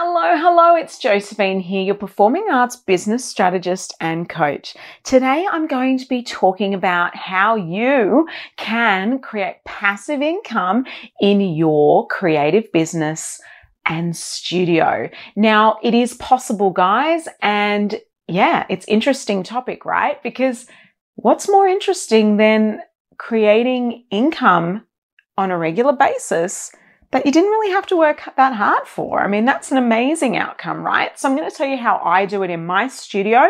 Hello, hello, it's Josephine here, your performing arts business strategist and coach. Today I'm going to be talking about how you can create passive income in your creative business and studio. Now, it is possible, guys, and yeah, it's interesting topic, right? Because what's more interesting than creating income on a regular basis that you didn't really have to work that hard for. I mean, that's an amazing outcome, right? So I'm going to tell you how I do it in my studio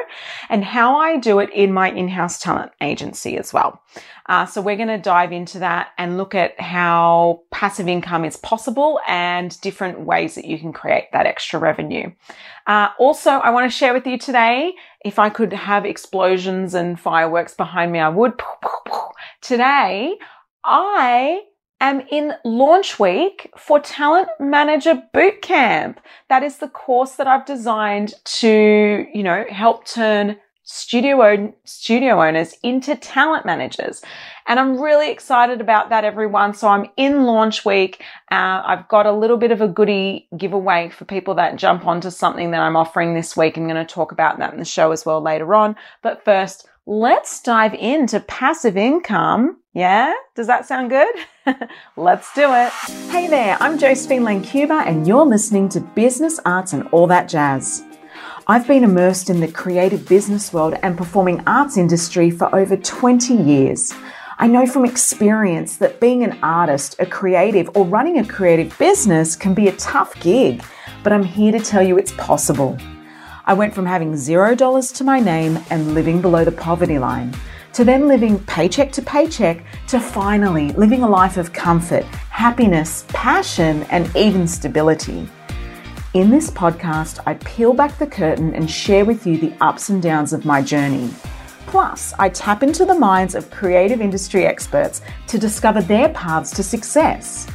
and how I do it in my in-house talent agency as well. Uh, so we're going to dive into that and look at how passive income is possible and different ways that you can create that extra revenue. Uh, also, I want to share with you today, if I could have explosions and fireworks behind me, I would. Today, I am in launch week for Talent Manager Bootcamp. That is the course that I've designed to, you know, help turn studio own, studio owners into talent managers. And I'm really excited about that, everyone. So I'm in launch week. Uh, I've got a little bit of a goodie giveaway for people that jump onto something that I'm offering this week. I'm going to talk about that in the show as well later on. But first, let's dive into passive income. Yeah? Does that sound good? let's do it. Hey there, I'm Josephine Lancuba and you're listening to Business, Arts and All That Jazz. I've been immersed in the creative business world and performing arts industry for over 20 years. I know from experience that being an artist, a creative, or running a creative business can be a tough gig, but I'm here to tell you it's possible. I went from having zero dollars to my name and living below the poverty line to then living paycheck to paycheck to finally living a life of comfort, happiness, passion, and even stability. In this podcast, I peel back the curtain and share with you the ups and downs of my journey. Plus, I tap into the minds of creative industry experts to discover their paths to success.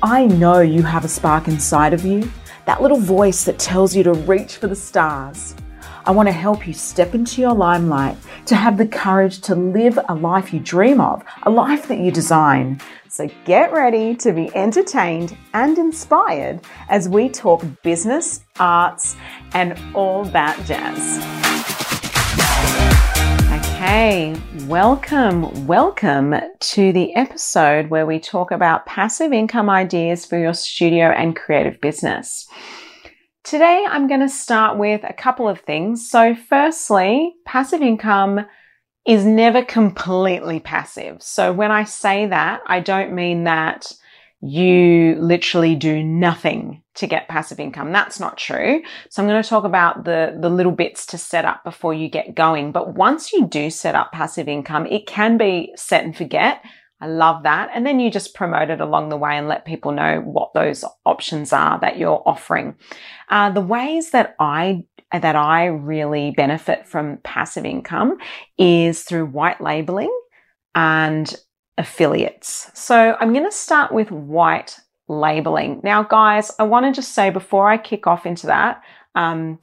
I know you have a spark inside of you, that little voice that tells you to reach for the stars. I want to help you step into your limelight, to have the courage to live a life you dream of, a life that you design. So get ready to be entertained and inspired as we talk business, arts, and all that jazz. Okay, welcome, welcome to the episode where we talk about passive income ideas for your studio and creative business. Today, I'm going to start with a couple of things. So, firstly, passive income is never completely passive. So, when I say that, I don't mean that you literally do nothing to get passive income. That's not true. So I'm going to talk about the, the little bits to set up before you get going. But once you do set up passive income, it can be set and forget. I love that. And then you just promote it along the way and let people know what those options are that you're offering. Uh, the ways that I that I really benefit from passive income is through white labeling and affiliates. So I'm going to start with white labeling. Now, guys, I want to just say before I kick off into that um,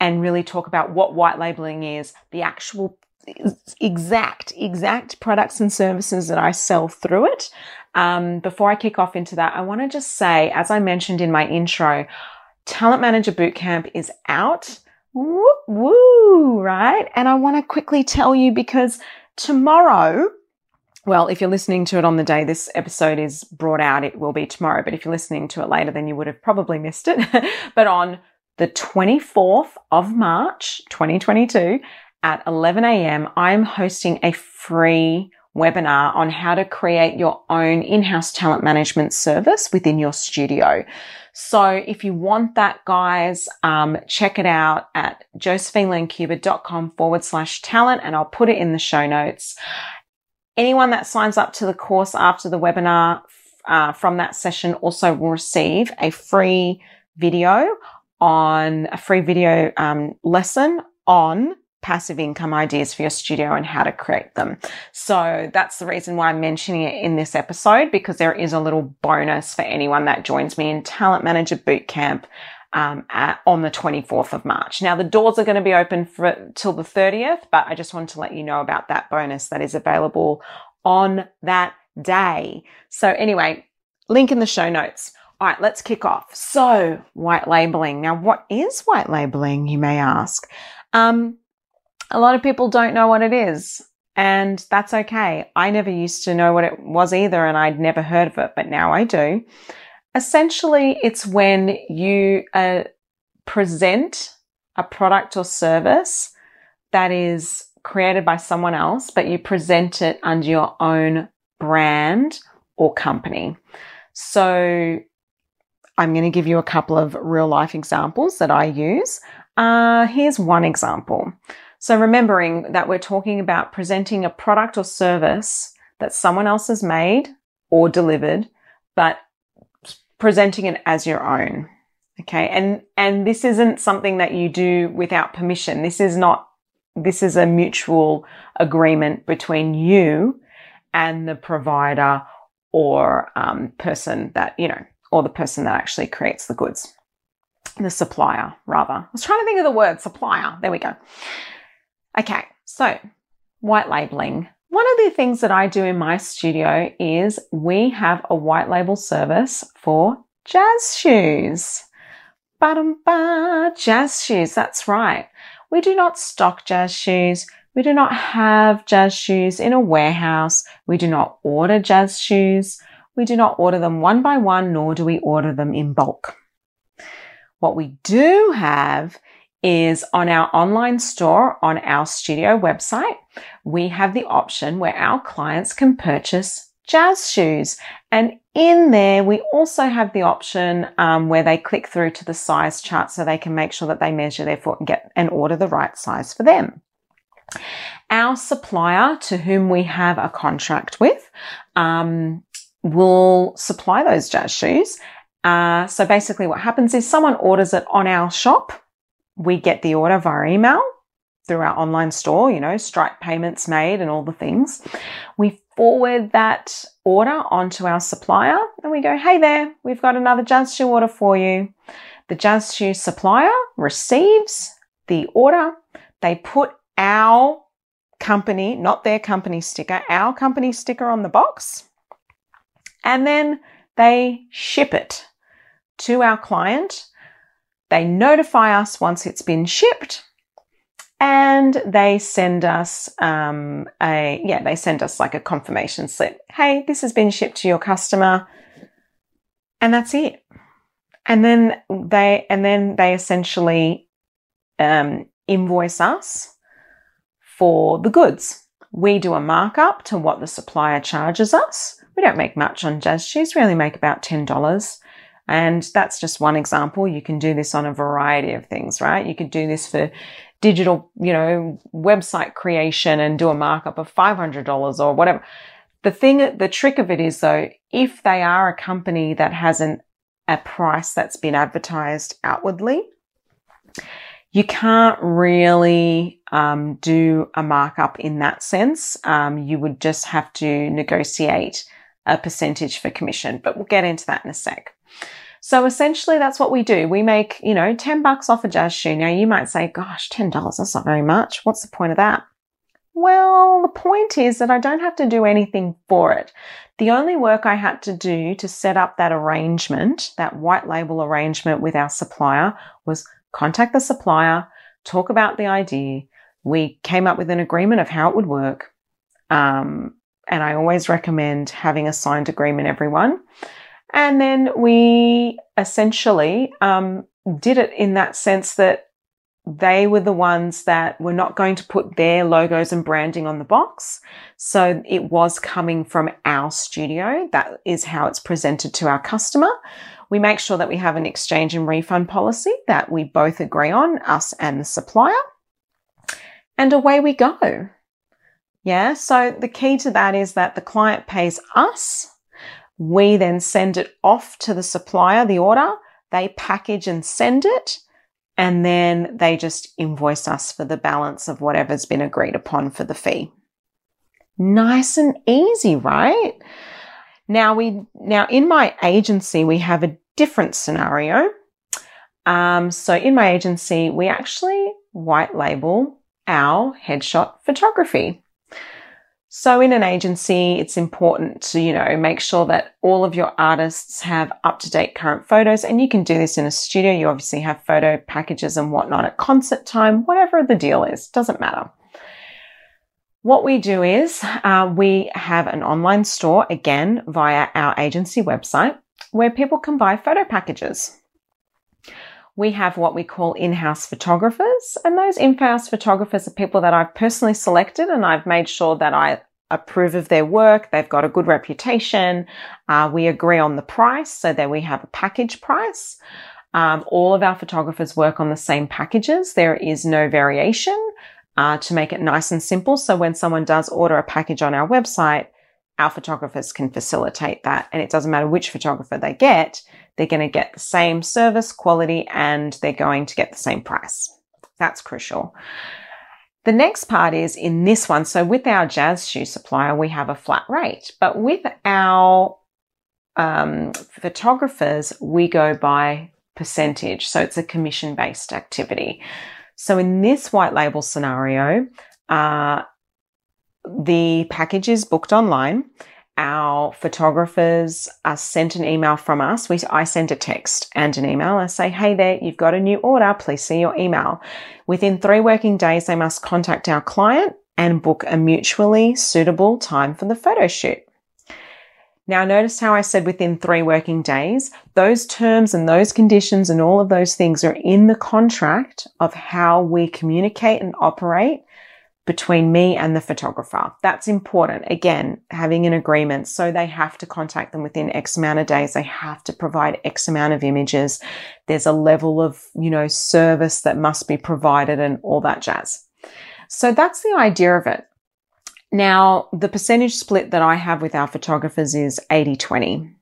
and really talk about what white labeling is, the actual exact, exact products and services that I sell through it. Um, before I kick off into that, I want to just say, as I mentioned in my intro, Talent Manager Bootcamp is out. Woo, woo, right? And I want to quickly tell you because tomorrow, well, if you're listening to it on the day this episode is brought out, it will be tomorrow. But if you're listening to it later, then you would have probably missed it. but on the 24th of March, 2022, at 11 a.m., I'm hosting a free webinar on how to create your own in-house talent management service within your studio. So if you want that, guys, um, check it out at josephinelancuba.com forward slash talent, and I'll put it in the show notes. Anyone that signs up to the course after the webinar uh, from that session also will receive a free video on a free video um, lesson on passive income ideas for your studio and how to create them. So that's the reason why I'm mentioning it in this episode because there is a little bonus for anyone that joins me in Talent Manager Bootcamp um, at, on the 24th of March. Now the doors are going to be open for till the 30th, but I just wanted to let you know about that bonus that is available on that day. So anyway, link in the show notes. All right, let's kick off. So, white labeling. Now, what is white labeling, you may ask? Um, a lot of people don't know what it is, and that's okay. I never used to know what it was either, and I'd never heard of it, but now I do. Essentially, it's when you uh, present a product or service that is created by someone else, but you present it under your own brand or company. So I'm going to give you a couple of real life examples that I use. Uh, here's one example. So remembering that we're talking about presenting a product or service that someone else has made or delivered, but presenting it as your own. Okay. And, and this isn't something that you do without permission. This is not, this is a mutual agreement between you and the provider or um, person that, you know, or the person that actually creates the goods. The supplier, rather. I was trying to think of the word supplier. There we go. Okay. So white labeling. One of the things that I do in my studio is we have a white label service for jazz shoes. Ba-dum-ba, jazz shoes. That's right. We do not stock jazz shoes. We do not have jazz shoes in a warehouse. We do not order jazz shoes. We do not order them one by one, nor do we order them in bulk. What we do have is on our online store on our studio website, we have the option where our clients can purchase jazz shoes. And in there, we also have the option um, where they click through to the size chart so they can make sure that they measure their foot and get and order the right size for them. Our supplier to whom we have a contract with um, will supply those jazz shoes. Uh, so basically, what happens is someone orders it on our shop. We get the order via email through our online store, you know, Stripe payments made and all the things. We forward that order onto our supplier and we go, hey there, we've got another jazz shoe order for you. The jazz shoe supplier receives the order. They put our company, not their company sticker, our company sticker on the box. And then they ship it to our client. They notify us once it's been shipped and they send us um, a yeah they send us like a confirmation slip. Hey this has been shipped to your customer and that's it. And then they and then they essentially um, invoice us for the goods. We do a markup to what the supplier charges us. We don't make much on jazz shoes. We only make about $10 and that's just one example. You can do this on a variety of things, right? You could do this for digital, you know, website creation and do a markup of $500 or whatever. The thing, the trick of it is though, if they are a company that has an, a price that's been advertised outwardly, you can't really um, do a markup in that sense. Um, you would just have to negotiate a percentage for commission, but we'll get into that in a sec. So essentially that's what we do. We make, you know, 10 bucks off a jazz shoe. Now you might say, gosh, $10, that's not very much. What's the point of that? Well, the point is that I don't have to do anything for it. The only work I had to do to set up that arrangement, that white label arrangement with our supplier was contact the supplier, talk about the idea. We came up with an agreement of how it would work. Um, and I always recommend having a signed agreement, everyone. And then we essentially um, did it in that sense that they were the ones that were not going to put their logos and branding on the box. So it was coming from our studio. That is how it's presented to our customer. We make sure that we have an exchange and refund policy that we both agree on, us and the supplier. And away we go. Yeah. So the key to that is that the client pays us we then send it off to the supplier, the order. They package and send it. And then they just invoice us for the balance of whatever's been agreed upon for the fee. Nice and easy, right? Now we, now in my agency, we have a different scenario. Um, so in my agency, we actually white label our headshot photography. So in an agency, it's important to, you know, make sure that all of your artists have up to date current photos. And you can do this in a studio. You obviously have photo packages and whatnot at concert time, whatever the deal is, doesn't matter. What we do is uh, we have an online store again via our agency website where people can buy photo packages. We have what we call in-house photographers and those in-house photographers are people that I've personally selected and I've made sure that I approve of their work. They've got a good reputation. Uh, we agree on the price so that we have a package price. Um, all of our photographers work on the same packages. There is no variation uh, to make it nice and simple. So when someone does order a package on our website, our photographers can facilitate that. And it doesn't matter which photographer they get, they're going to get the same service quality and they're going to get the same price. That's crucial. The next part is in this one. So with our jazz shoe supplier, we have a flat rate, but with our um, photographers, we go by percentage. So it's a commission based activity. So in this white label scenario, uh, the package is booked online. Our photographers are sent an email from us. We, I send a text and an email. I say, Hey there, you've got a new order. Please see your email. Within three working days, they must contact our client and book a mutually suitable time for the photo shoot. Now, notice how I said within three working days, those terms and those conditions and all of those things are in the contract of how we communicate and operate between me and the photographer. That's important. Again, having an agreement. So they have to contact them within X amount of days. They have to provide X amount of images. There's a level of, you know, service that must be provided and all that jazz. So that's the idea of it. Now, the percentage split that I have with our photographers is 80 20.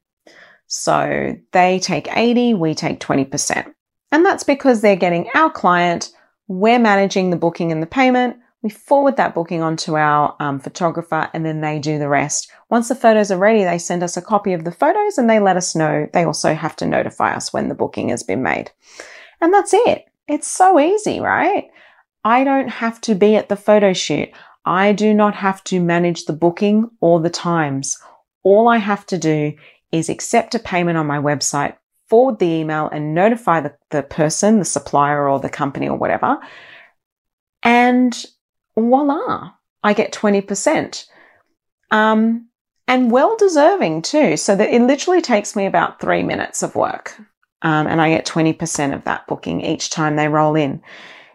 So they take 80, we take 20%. And that's because they're getting our client, we're managing the booking and the payment, we forward that booking onto our um, photographer and then they do the rest. Once the photos are ready, they send us a copy of the photos and they let us know. They also have to notify us when the booking has been made. And that's it. It's so easy, right? I don't have to be at the photo shoot. I do not have to manage the booking or the times. All I have to do is accept a payment on my website, forward the email and notify the, the person, the supplier or the company or whatever. And voila, I get 20%. Um, and well deserving too. So that it literally takes me about three minutes of work. Um, and I get 20% of that booking each time they roll in.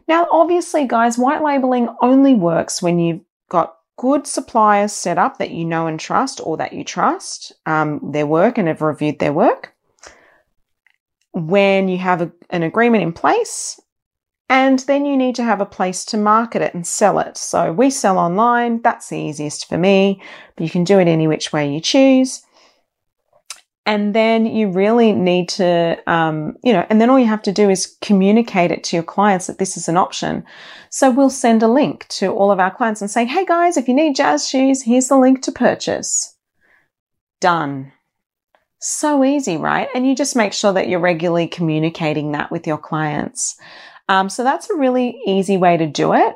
Now, obviously, guys, white labeling only works when you've got good suppliers set up that you know and trust or that you trust um, their work and have reviewed their work. When you have a, an agreement in place and then you need to have a place to market it and sell it. So we sell online. That's the easiest for me, but you can do it any which way you choose. And then you really need to, um, you know, and then all you have to do is communicate it to your clients that this is an option. So we'll send a link to all of our clients and say, Hey guys, if you need jazz shoes, here's the link to purchase. Done. So easy, right? And you just make sure that you're regularly communicating that with your clients. Um, so that's a really easy way to do it.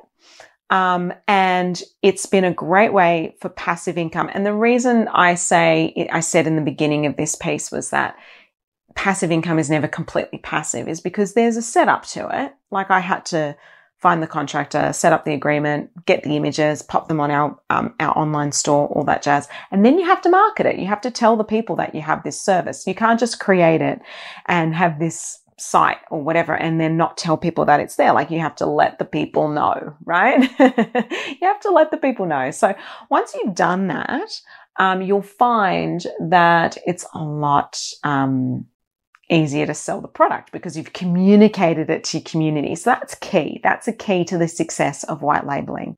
Um, and it's been a great way for passive income. And the reason I say, I said in the beginning of this piece was that passive income is never completely passive is because there's a setup to it. Like I had to find the contractor, set up the agreement, get the images, pop them on our, um, our online store, all that jazz. And then you have to market it. You have to tell the people that you have this service. You can't just create it and have this site or whatever and then not tell people that it's there. Like you have to let the people know, right? you have to let the people know. So once you've done that, um, you'll find that it's a lot, um, easier to sell the product because you've communicated it to your community. So that's key. That's a key to the success of white labeling.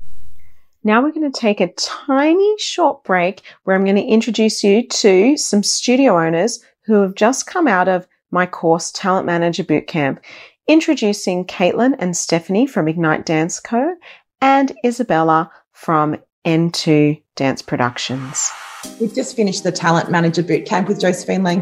Now we're going to take a tiny short break where I'm going to introduce you to some studio owners who have just come out of my course Talent Manager Bootcamp, introducing Caitlin and Stephanie from Ignite Dance Co. and Isabella from N2 Dance Productions. We've just finished the Talent Manager Bootcamp with Josephine Lane.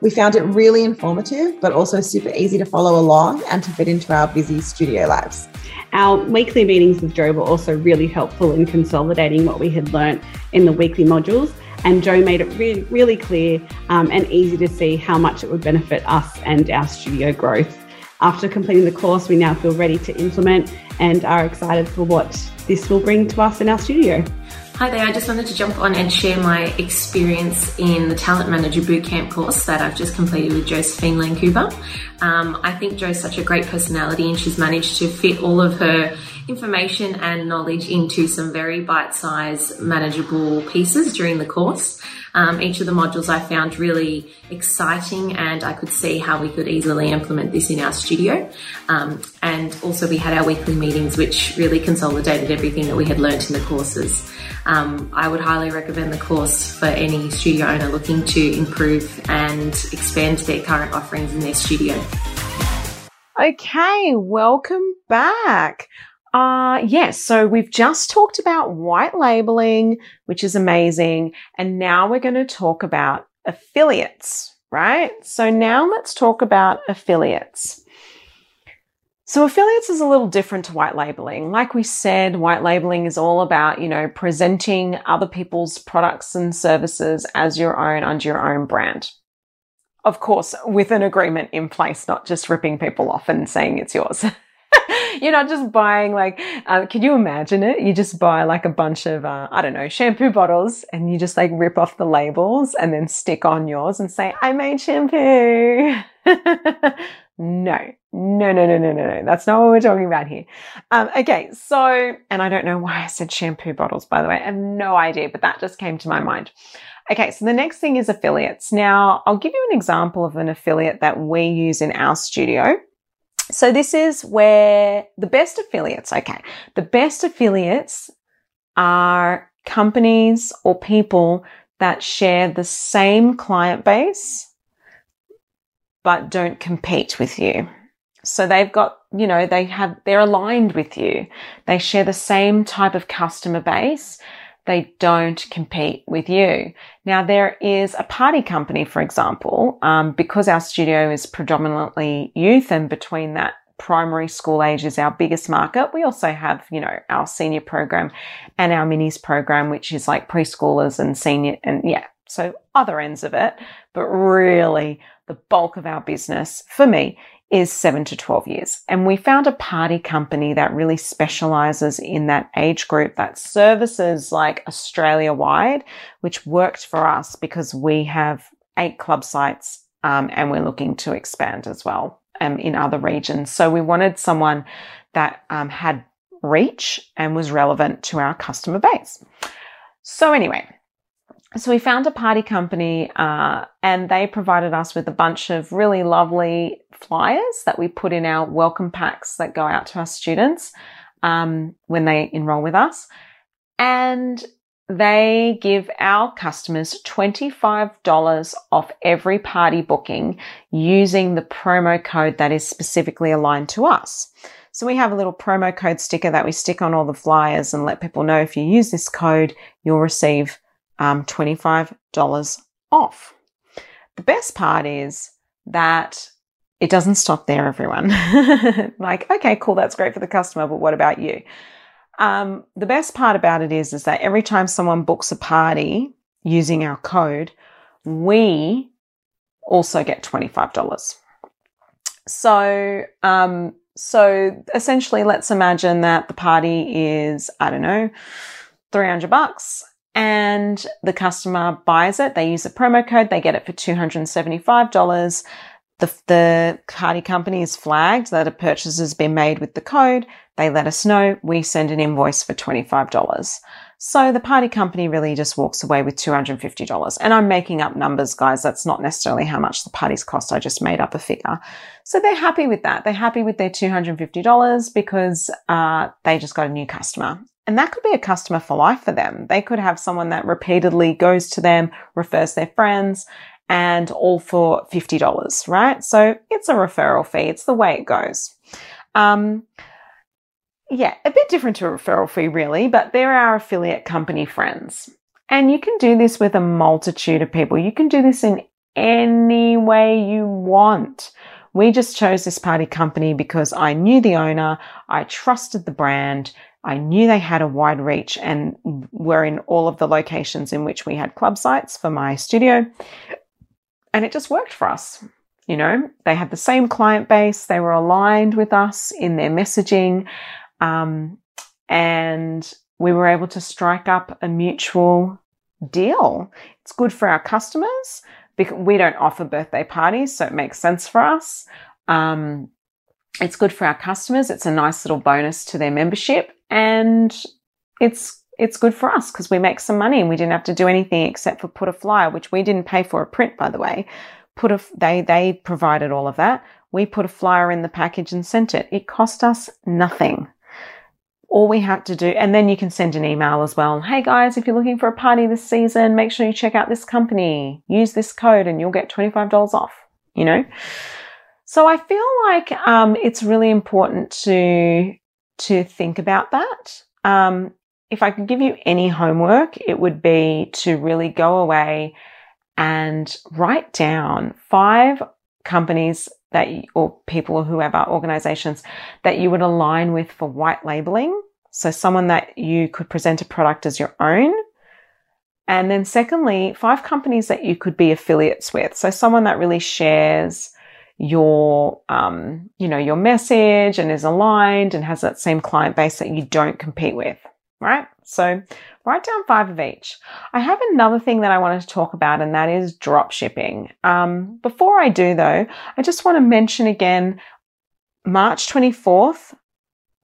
We found it really informative, but also super easy to follow along and to fit into our busy studio lives. Our weekly meetings with Joe were also really helpful in consolidating what we had learnt in the weekly modules. And Joe made it really, really clear um, and easy to see how much it would benefit us and our studio growth. After completing the course, we now feel ready to implement and are excited for what this will bring to us in our studio. Hi there, I just wanted to jump on and share my experience in the Talent Manager Bootcamp course that I've just completed with Josephine Lane. Um, I think Jo's such a great personality and she's managed to fit all of her information and knowledge into some very bite-sized manageable pieces during the course. Um, each of the modules I found really exciting and I could see how we could easily implement this in our studio. Um, and also we had our weekly meetings which really consolidated everything that we had learnt in the courses. Um, I would highly recommend the course for any studio owner looking to improve and expand their current offerings in their studio. Okay, welcome back. Uh, yes, so we've just talked about white labeling, which is amazing. And now we're going to talk about affiliates, right? So now let's talk about affiliates. So affiliates is a little different to white labeling. Like we said, white labeling is all about, you know, presenting other people's products and services as your own under your own brand. Of course, with an agreement in place, not just ripping people off and saying it's yours. You're not just buying like, uh, can you imagine it? You just buy like a bunch of, uh, I don't know, shampoo bottles and you just like rip off the labels and then stick on yours and say, I made shampoo. no, no, no, no, no, no, no. That's not what we're talking about here. Um, okay. So, and I don't know why I said shampoo bottles, by the way. I have no idea, but that just came to my mind. Okay, so the next thing is affiliates. Now, I'll give you an example of an affiliate that we use in our studio. So this is where the best affiliates, okay, the best affiliates are companies or people that share the same client base, but don't compete with you. So they've got, you know, they have, they're aligned with you. They share the same type of customer base they don't compete with you. Now, there is a party company, for example, um, because our studio is predominantly youth and between that primary school age is our biggest market. We also have, you know, our senior program and our minis program, which is like preschoolers and senior and yeah, so other ends of it. But really the bulk of our business for me is seven to 12 years. And we found a party company that really specializes in that age group that services like Australia wide, which worked for us because we have eight club sites um, and we're looking to expand as well um, in other regions. So we wanted someone that um, had reach and was relevant to our customer base. So anyway, so we found a party company uh, and they provided us with a bunch of really lovely flyers that we put in our welcome packs that go out to our students um, when they enroll with us and they give our customers $25 off every party booking using the promo code that is specifically aligned to us. So we have a little promo code sticker that we stick on all the flyers and let people know if you use this code, you'll receive um, $25 off. The best part is that it doesn't stop there, everyone. like, okay, cool, that's great for the customer, but what about you? Um, the best part about it is, is that every time someone books a party using our code, we also get $25. So, um, so essentially, let's imagine that the party is, I don't know, 300 bucks and the customer buys it. They use the promo code. They get it for $275. The, the party company is flagged that a purchase has been made with the code. They let us know. We send an invoice for $25. So the party company really just walks away with $250. And I'm making up numbers, guys. That's not necessarily how much the parties cost. I just made up a figure. So they're happy with that. They're happy with their $250 because uh, they just got a new customer. And that could be a customer for life for them. They could have someone that repeatedly goes to them, refers their friends, and all for $50, right? So it's a referral fee. It's the way it goes. Um, yeah, a bit different to a referral fee, really, but they're our affiliate company friends. And you can do this with a multitude of people. You can do this in any way you want. We just chose this party company because I knew the owner, I trusted the brand, I knew they had a wide reach and were in all of the locations in which we had club sites for my studio. And it just worked for us. You know, they had the same client base, they were aligned with us in their messaging, um, and we were able to strike up a mutual deal. It's good for our customers because we don't offer birthday parties, so it makes sense for us. Um, it's good for our customers. It's a nice little bonus to their membership, and it's it's good for us because we make some money and we didn't have to do anything except for put a flyer, which we didn't pay for a print, by the way put a, they, they provided all of that. We put a flyer in the package and sent it. It cost us nothing. All we had to do, and then you can send an email as well. Hey guys, if you're looking for a party this season, make sure you check out this company. Use this code and you'll get $25 off, you know? So I feel like um, it's really important to to think about that. Um, if I could give you any homework, it would be to really go away and write down five companies that you, or people or whoever organizations that you would align with for white labeling. So someone that you could present a product as your own. And then secondly, five companies that you could be affiliates with. So someone that really shares your, um, you know, your message and is aligned and has that same client base that you don't compete with, right? So write down five of each. I have another thing that I wanted to talk about, and that is drop shipping. Um, before I do, though, I just want to mention again March 24th,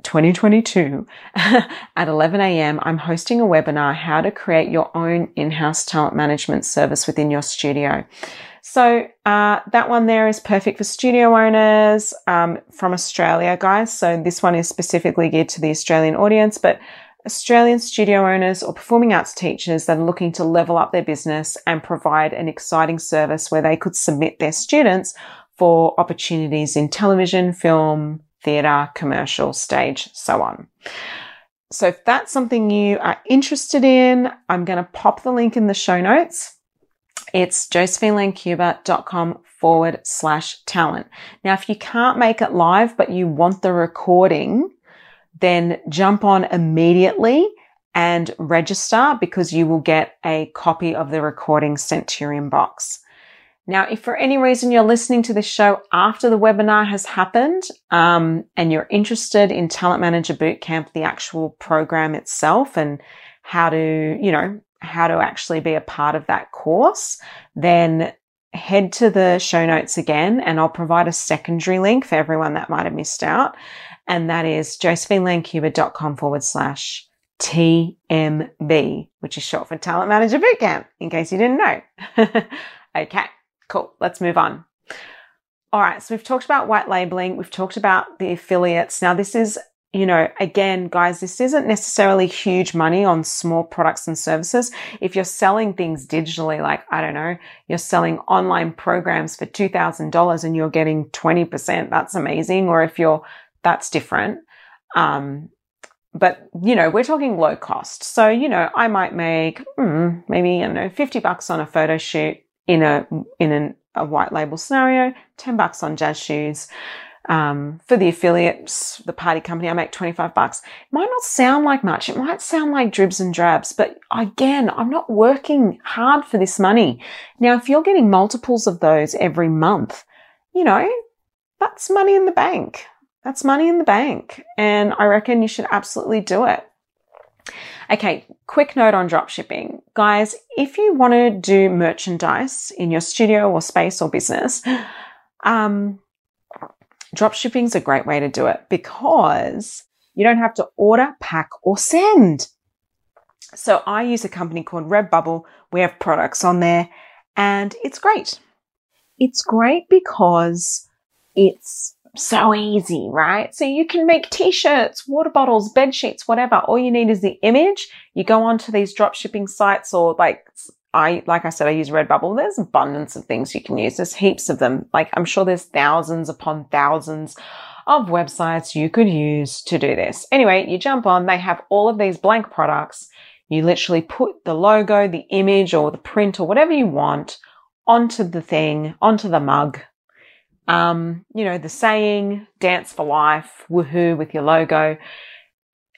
2022 at 11 a.m. I'm hosting a webinar, how to create your own in-house talent management service within your studio. So uh, that one there is perfect for studio owners um, from Australia, guys. So this one is specifically geared to the Australian audience, but Australian studio owners or performing arts teachers that are looking to level up their business and provide an exciting service where they could submit their students for opportunities in television, film, theatre, commercial, stage, so on. So if that's something you are interested in, I'm going to pop the link in the show notes. It's josephinelancuba.com forward slash talent. Now, if you can't make it live, but you want the recording, then jump on immediately and register because you will get a copy of the recording sent to your inbox. Now, if for any reason you're listening to this show after the webinar has happened um, and you're interested in Talent Manager Bootcamp, the actual program itself, and how to, you know, how to actually be a part of that course, then head to the show notes again and I'll provide a secondary link for everyone that might have missed out and that is josephinelancuba.com forward slash TMB, which is short for Talent Manager Bootcamp, in case you didn't know. okay, cool. Let's move on. All right, so we've talked about white labeling, we've talked about the affiliates. Now, this is, you know, again, guys, this isn't necessarily huge money on small products and services. If you're selling things digitally, like, I don't know, you're selling online programs for $2,000 and you're getting 20%, that's amazing. Or if you're that's different. Um, but you know, we're talking low cost. So, you know, I might make mm, maybe, I don't know, 50 bucks on a photo shoot in a, in an, a white label scenario, 10 bucks on jazz shoes. Um, for the affiliates, the party company, I make 25 bucks. It might not sound like much. It might sound like dribs and drabs, but again, I'm not working hard for this money. Now, if you're getting multiples of those every month, you know, that's money in the bank. That's money in the bank. And I reckon you should absolutely do it. Okay, quick note on dropshipping. Guys, if you want to do merchandise in your studio or space or business, um, dropshipping is a great way to do it because you don't have to order, pack, or send. So I use a company called Redbubble. We have products on there and it's great. It's great because it's so easy, right? So you can make t-shirts, water bottles, bed sheets, whatever. All you need is the image. You go onto these drop shipping sites or like I, like I said, I use Redbubble. There's abundance of things you can use. There's heaps of them. Like I'm sure there's thousands upon thousands of websites you could use to do this. Anyway, you jump on, they have all of these blank products. You literally put the logo, the image, or the print, or whatever you want onto the thing, onto the mug. Um, you know, the saying, dance for life, woohoo with your logo.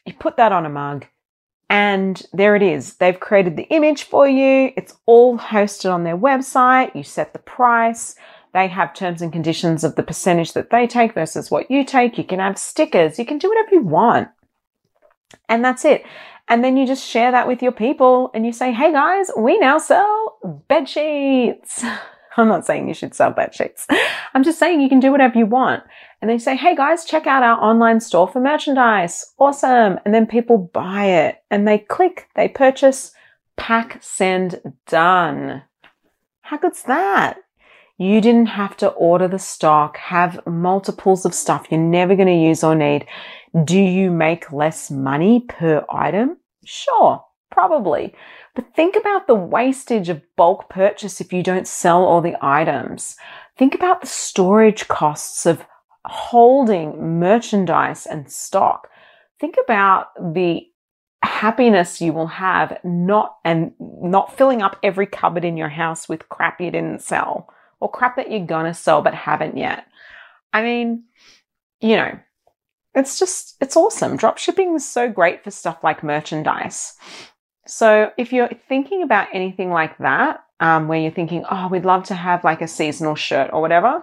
You put that on a mug and there it is. They've created the image for you. It's all hosted on their website. You set the price. They have terms and conditions of the percentage that they take versus what you take. You can have stickers. You can do whatever you want. And that's it. And then you just share that with your people and you say, Hey guys, we now sell bed sheets. I'm not saying you should sell bed sheets. I'm just saying you can do whatever you want. And they say, Hey guys, check out our online store for merchandise. Awesome. And then people buy it and they click, they purchase, pack, send, done. How good's that? You didn't have to order the stock, have multiples of stuff you're never going to use or need. Do you make less money per item? Sure, probably. But think about the wastage of bulk purchase if you don't sell all the items. Think about the storage costs of holding merchandise and stock. Think about the happiness you will have not and not filling up every cupboard in your house with crap you didn't sell or crap that you're gonna sell but haven't yet. I mean, you know, it's just, it's awesome. Drop shipping is so great for stuff like merchandise. So if you're thinking about anything like that, um, where you're thinking, oh, we'd love to have like a seasonal shirt or whatever,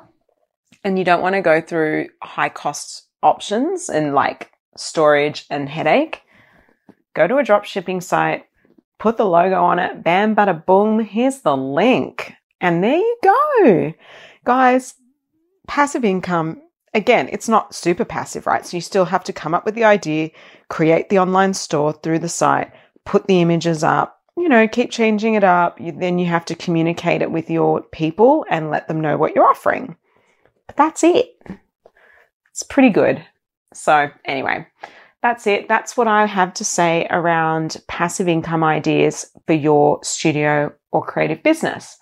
and you don't want to go through high cost options and like storage and headache, go to a drop shipping site, put the logo on it, bam, bada, boom, here's the link. And there you go. Guys, passive income, again, it's not super passive, right? So you still have to come up with the idea, create the online store through the site, put the images up, you know, keep changing it up. You, then you have to communicate it with your people and let them know what you're offering. But that's it. It's pretty good. So, anyway, that's it. That's what I have to say around passive income ideas for your studio or creative business.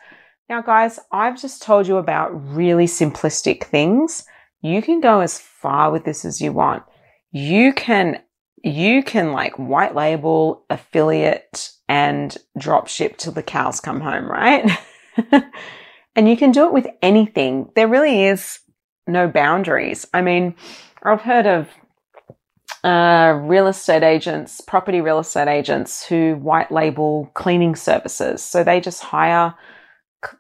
Now, guys, I've just told you about really simplistic things. You can go as far with this as you want. You can, you can like white label, affiliate and drop ship till the cows come home, right? and you can do it with anything. There really is no boundaries. I mean, I've heard of uh, real estate agents, property real estate agents who white label cleaning services. So they just hire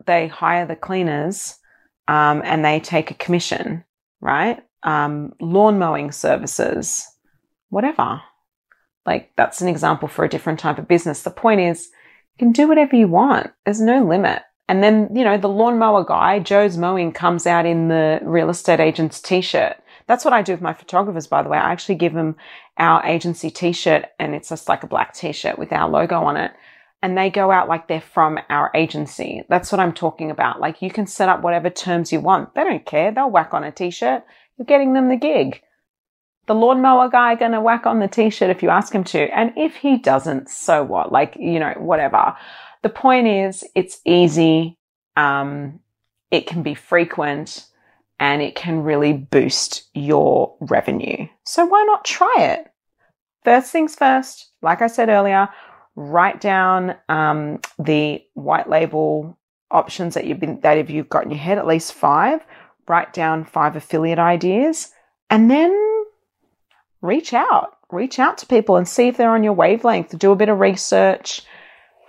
they hire the cleaners um, and they take a commission, right? Um, lawn mowing services, whatever. Like that's an example for a different type of business. The point is, you can do whatever you want. There's no limit. And then, you know, the lawnmower guy, Joe's Mowing, comes out in the real estate agent's t-shirt. That's what I do with my photographers, by the way. I actually give them our agency t-shirt and it's just like a black t-shirt with our logo on it and they go out like they're from our agency. That's what I'm talking about. Like you can set up whatever terms you want. They don't care. They'll whack on a t-shirt. You're getting them the gig. The lawnmower guy gonna whack on the t-shirt if you ask him to. And if he doesn't, so what? Like, you know, whatever. The point is it's easy. Um, it can be frequent and it can really boost your revenue. So why not try it? First things first, like I said earlier, write down um, the white label options that you've been that if you've got in your head at least five write down five affiliate ideas and then reach out reach out to people and see if they're on your wavelength do a bit of research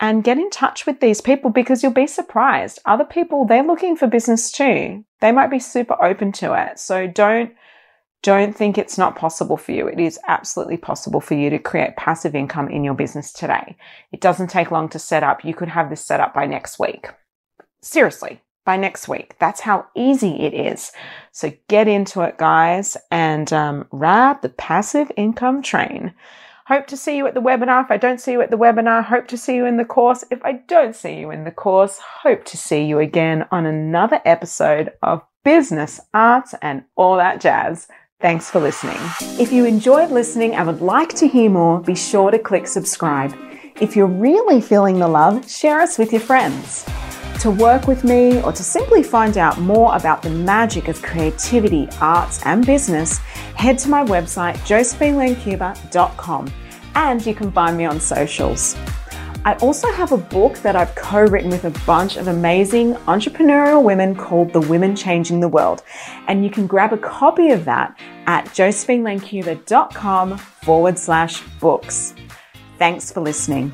and get in touch with these people because you'll be surprised other people they're looking for business too they might be super open to it so don't don't think it's not possible for you. It is absolutely possible for you to create passive income in your business today. It doesn't take long to set up. You could have this set up by next week. Seriously, by next week. That's how easy it is. So get into it, guys, and um, ride the passive income train. Hope to see you at the webinar. If I don't see you at the webinar, hope to see you in the course. If I don't see you in the course, hope to see you again on another episode of Business, Arts, and all that jazz. Thanks for listening. If you enjoyed listening and would like to hear more, be sure to click subscribe. If you're really feeling the love, share us with your friends. To work with me or to simply find out more about the magic of creativity, arts, and business, head to my website, josephinelancuba.com. and you can find me on socials. I also have a book that I've co written with a bunch of amazing entrepreneurial women called The Women Changing the World. And you can grab a copy of that at josephinelancuba.com forward slash books. Thanks for listening.